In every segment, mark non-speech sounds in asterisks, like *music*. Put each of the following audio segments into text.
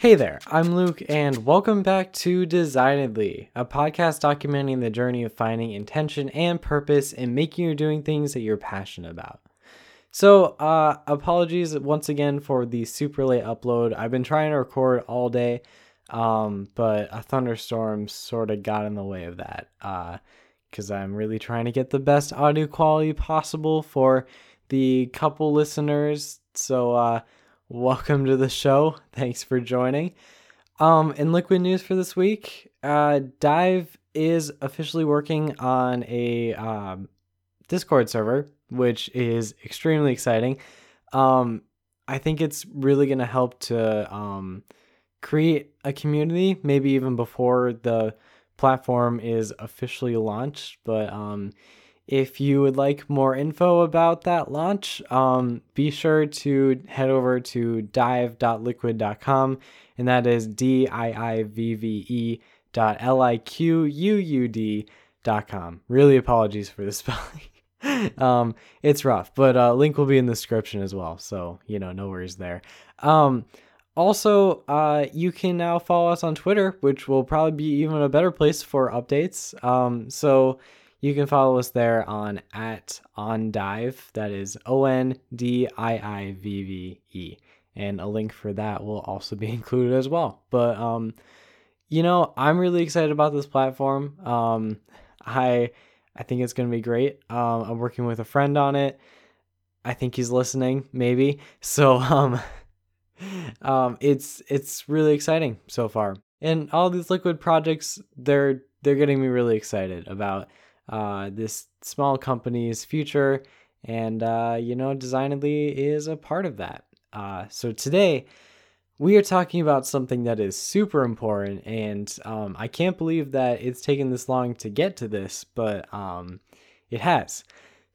Hey there, I'm Luke, and welcome back to Designedly, a podcast documenting the journey of finding intention and purpose and making you doing things that you're passionate about. So, uh, apologies once again for the super late upload. I've been trying to record all day, um, but a thunderstorm sort of got in the way of that. Because uh, I'm really trying to get the best audio quality possible for the couple listeners. So, uh, welcome to the show. Thanks for joining. Um, in liquid news for this week, uh, Diive is officially working on a um, Discord server, which is extremely exciting. Um, I think it's really going to help to um, create a community, maybe even before the platform is officially launched. But um, if you would like more info about that launch, um, be sure to head over to diive.liquud.com, and that is D I I V V E dot L I Q U U D dot com. Really apologies for the *laughs* spelling. um, it's rough, but uh, link will be in the description as well. So, you know, no worries there. Um, also, uh, you can now follow us on Twitter, which will probably be even a better place for updates. Um, so, you can follow us there on at ondiive. That is O N D I I V V E, and a link for that will also be *laughs* included as well. But um, you know, I'm really excited about this platform. Um, I I think it's gonna be great. Um, I'm working with a friend on it. I think he's listening, maybe. *laughs* So um, *laughs* um, it's it's really exciting so far, and all these liquid projects, they're they're getting me really excited about uh, this small company's future. And, uh, you know, Designedly is a part of that. Uh, so today, we are talking about something that is super important. And um, I can't believe that it's taken this long to get to this, but um, it has.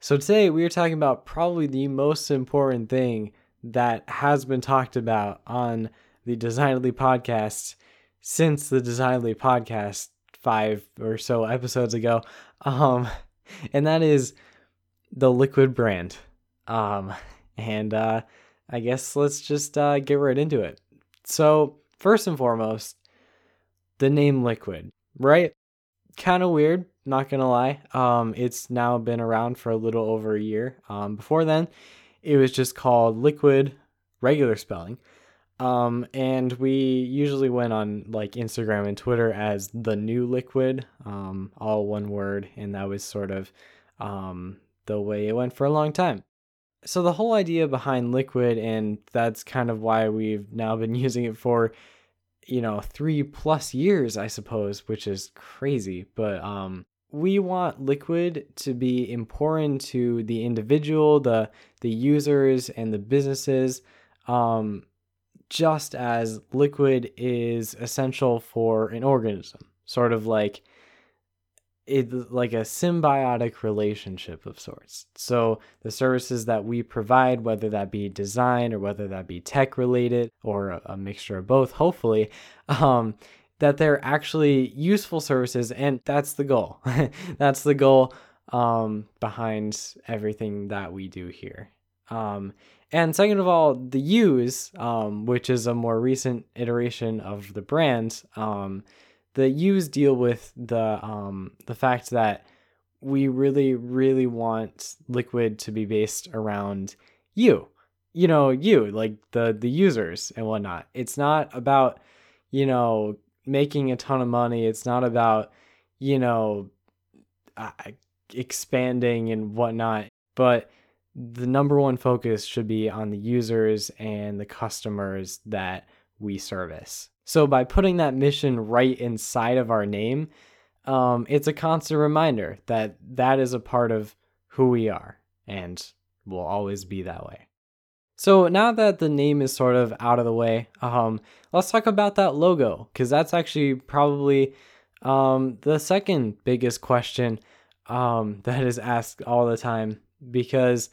So today, we are talking about probably the most important thing that has been talked about on the Designedly podcast since the Designedly podcast five or so episodes ago um, *laughs* and that is the Liquud brand. Um, and uh, I guess let's just uh, get right into it. So, first and foremost, the name Liquud, right? Kind of weird, not gonna lie. Um, it's now been around for a little over a year. Um, before then, it was just called Liquid, regular spelling. Um, and we usually went on like Instagram and Twitter as the new liquid, um, all one word, and that was sort of um, the way it went for a long time. So the whole idea behind liquid, and that's kind of why we've now been *laughs* using it for, you know, three plus years, I suppose, which is crazy. But um, we want liquid to be important to the individual, the the users, and the businesses. Um, just as liquid is essential for an organism, sort of like it like a symbiotic relationship of sorts. So the services that we provide, whether that be design or whether that be tech related or a, a mixture of both, hopefully, um, that they're actually useful services, and that's the goal. *laughs* that's the goal um, behind everything that we do here. Um, and second of all, the U's, um, which is a more recent iteration of the brand, um, the U's deal with the um, the fact that we really, really want Liquud to be based around you. You know, you like the the users and whatnot. It's not about you know making a ton of money. It's not about you know uh, expanding and whatnot, but the number one focus should be on the users and the customers that we service. So, by putting that mission right inside of our name, um, it's a constant reminder that that is a part of who we are and will always be that way. So, now that the name is sort of out of the way, um, let's talk about that logo because that's actually probably um, the second biggest question um, *laughs* that is asked all the time because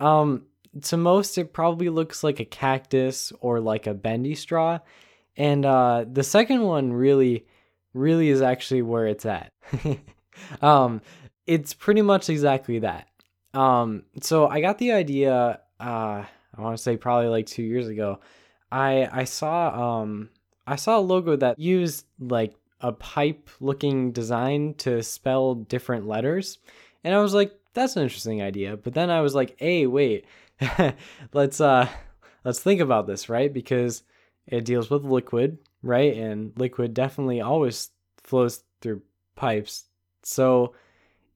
um to most it probably looks like a cactus or like a bendy straw and uh the second one really really is actually where it's at *laughs* um it's pretty much exactly that um so i got the idea uh i want to say probably like 2 years ago i i saw um I saw a logo that used like a pipe looking design to spell different letters. And I was like, that's an interesting idea. But then I was like, hey, wait, *laughs* let's uh let's think about this, right? Because it deals with liquid, right? And liquid definitely always flows through pipes. So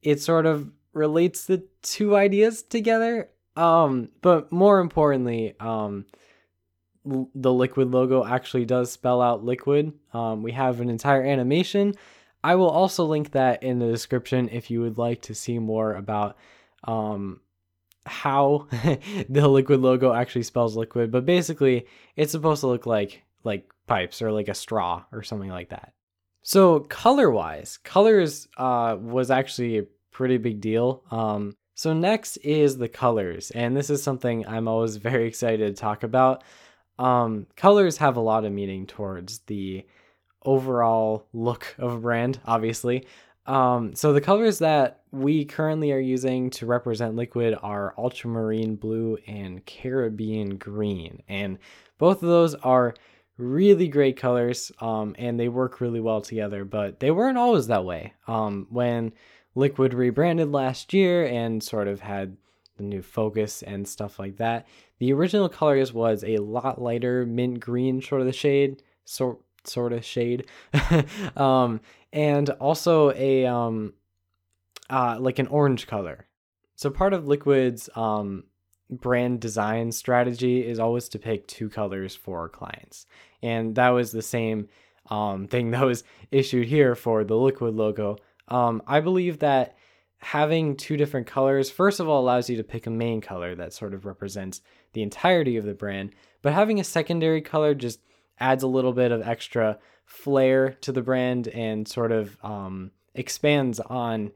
it sort of relates the two ideas together. Um, but more importantly, um, the liquid logo actually does spell out liquid. Um, we have an entire animation. I will also link that in the description if you would like to see more about um, how *laughs* the liquid logo actually spells liquid. But basically, it's supposed to look like like pipes or like a straw or something like that. So color wise, colors uh, was actually a pretty big deal. Um, so next is the colors, and this is something I'm always *laughs* very excited to talk about. Um, colors have a lot of meaning towards the overall look of a brand, obviously. Um, so the colors that we currently are using to represent liquid are ultramarine blue and Caribbean green, and both of those are really great colors um, and they work really well together but they weren't always that way um, when liquid rebranded last year and sort of had the new focus and stuff like that the original colors was a lot lighter mint green sort of the shade sort sort of shade *laughs* um, and also a um, uh, like an orange color so part of liquid's um, brand design strategy is always to pick two colors for clients. And that was the same um, thing *laughs* that was issued here for the liquid logo. Um, I believe that having two different colors, first of all, allows you to pick a main color that sort of represents the entirety of the brand, but having a secondary color just adds a little bit of extra flair to the brand and sort of um, expands on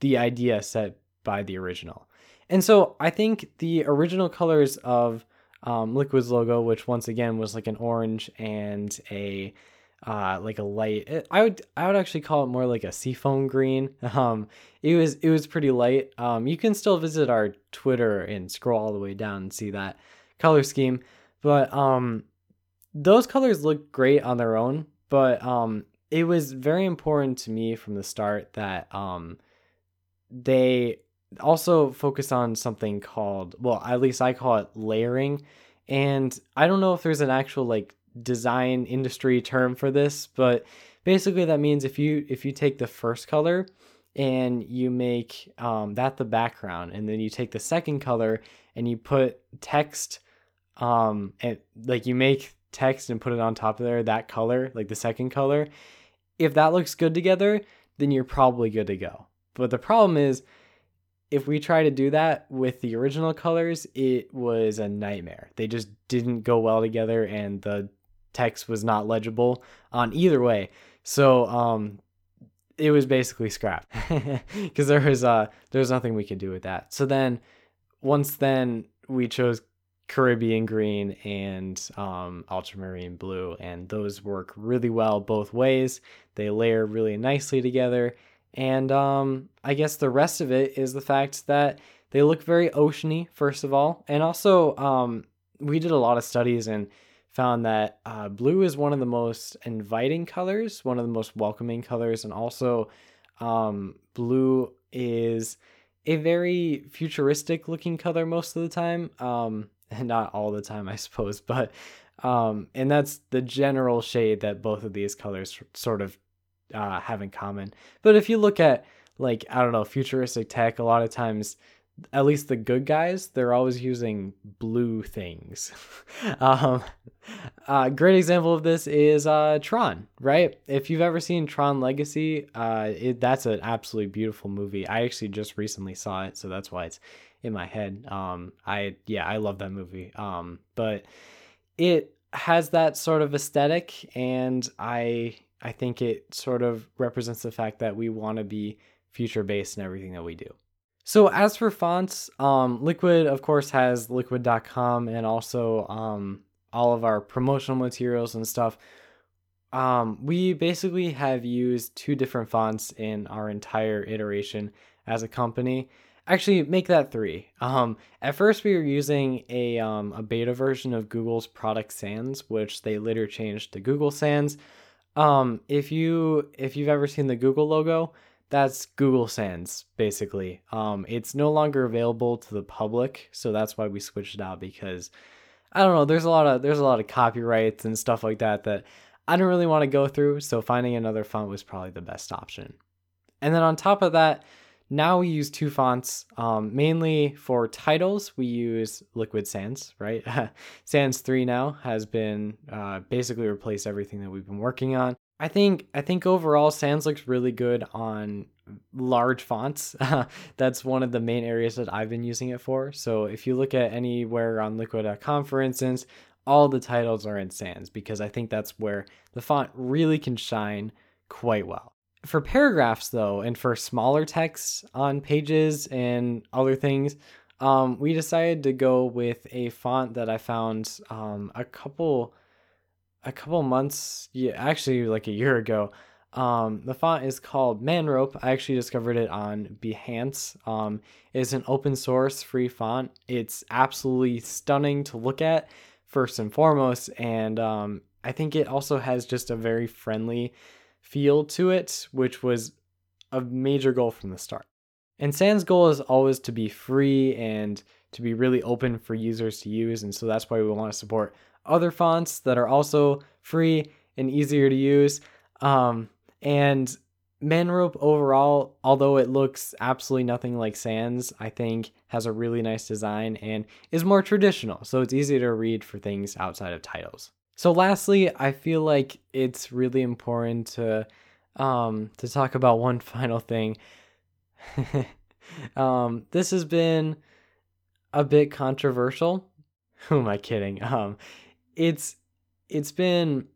the idea set by the original. And so I think the original colors of um, Liquud's logo, which once again was like an orange and a uh, like a light. Eh, I would I would actually call it more like a seafoam green. *laughs* Um, it was it was pretty light. Um, you can still visit our Twitter and scroll all the way down and see that color scheme. But um, those colors look great on their own. But um, it was very important to me from the start that um, they also focus on something called well at least i call it layering and i don't know if there's an actual like design industry term for this but basically that means if you if you take the first color and you make um, that the background and then you take the second color and you put text um and like you make text and put it on top of there that color like the second color if that looks good together then you're probably good to go but the problem is if we try to do that with the original colors, it was a nightmare. They just didn't go well together and the text was not legible on either way. So um it was basically scrapped because *laughs* there was uh there was nothing we could do with that. So then once then we chose Caribbean green and um, ultramarine blue, and those work really well both ways. They layer really nicely together, and um, I guess the rest of it is the fact that they look very oceany, first of all. And also, um, we did a lot of studies and found that uh, blue is one of the most inviting colors, one of the most welcoming colors. And also, um, blue is a very futuristic looking color most of the time. Um, *laughs* not all the time, I suppose, but um, and that's the general shade that both of these colors sort of uh, have in common. But if you look at like I don't know futuristic tech, a lot of times, at least the good guys, they're always using blue things. *laughs* um, a great example of this is uh, Tron, right? If you've ever seen Tron Legacy, uh, it, that's an absolutely beautiful movie. I actually just recently saw it, so that's why it's in my head. Um, I yeah, I love that movie. Um, but it has that sort of aesthetic, and I I think it sort of represents the fact that we want to be future based in everything that we do. So as for fonts, um, Liquud of course has liquud.com and also um, all of our promotional materials and stuff. Um, we basically have used two different fonts in our entire iteration as a company. Actually make that three. Um, at first we were using a um, a beta version of Google's Product Sans, which they later changed to Google Sans. Um, if you if you've ever seen the Google logo, that's Google Sans basically. Um, it's no longer available to the public, so that's why we switched it out because I don't know. There's a lot of there's a lot of copyrights and stuff like that that I don't really want to go through. So finding another font was probably the best option. And then on top of that, now we use two fonts. Um, mainly for titles, we use Liquid Sans, right? *laughs* Sans 3 now has been uh, basically replaced everything that we've been working on. I think I think overall Sans looks really good on large fonts. *laughs* That's one of the main areas that I've been using it for. So if you look at anywhere on liquud.com for instance, all the titles are in Sans because I think that's where the font really can shine quite well. For paragraphs, though, and for smaller texts on pages and other things, um, we decided to go with a font that I found um, a couple, a couple months, yeah, actually like a year ago. Um, the font is called Manrope. I actually discovered it on Behance. Um, it's an open source free font. It's absolutely stunning to look at, first and foremost, and um, I think it also has just a very friendly feel to it, which was a major goal from the start. And Sans goal is always to be free and to be really open for users to use. And so that's why we want to support other fonts that are also free and easier to use. Um, and Manrope overall, although it looks absolutely nothing like Sans, I think has a really nice design and is more traditional. So it's easy to read for things outside of titles. So lastly, I feel like it's really important to um to talk about *laughs* one final thing. *laughs* um this has been a bit controversial. *laughs* Who am I kidding? Um it's it's been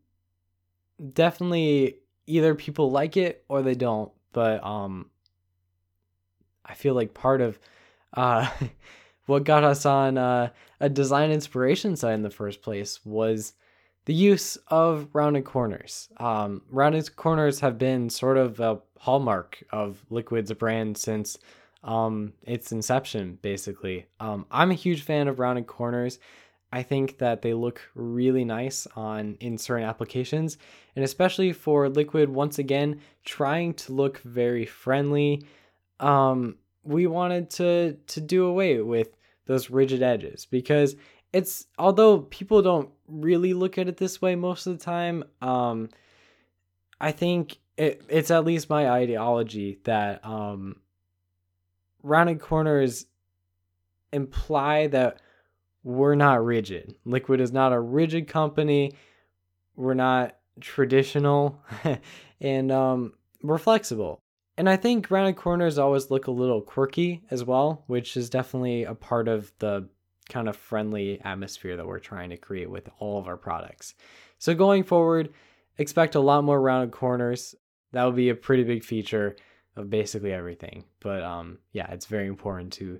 definitely either people like it or they don't, but um I feel like part of uh what got us on uh, a design inspiration site in the first place was the use of rounded corners. Um, rounded corners have been sort of a hallmark of Liquud's brand since um, its inception, basically. Um, I'm a huge fan of rounded corners. I think that they look really nice on in certain applications, and especially for Liquid, once again, trying to look very friendly. Um, we wanted to to do away with those rigid edges because it's although people don't really look at it this way most of the time um i think it, it's at least my ideology that um rounded corners imply that we're not rigid. Liquud is not a rigid company. We're not traditional. *laughs* And um we're flexible. And I think rounded corners always look a little quirky as well, which is definitely a part of the kind of friendly atmosphere that we're trying to create with all of our products. So going forward, expect a lot more rounded corners. That would be a pretty big feature of basically everything. But um, yeah, it's very important to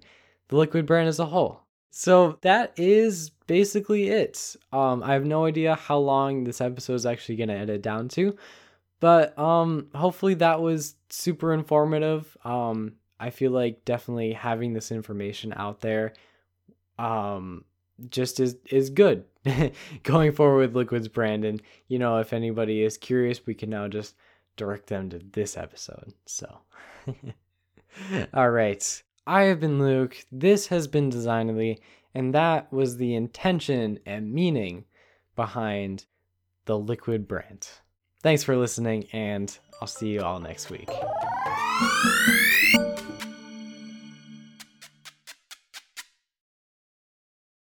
the liquid brand as a whole. So that is basically it. Um, I have no idea how long this episode is actually going to edit down to, but um, hopefully that was super informative. Um, I feel like definitely having this information out there um just is is good. *laughs* Going forward with liquids brand and you know if anybody is curious we can now just direct them to this episode so. *laughs* All right. I have been luke. This has been designedly and that was the intention and meaning behind the liquid brand thanks for listening and i'll see you all next week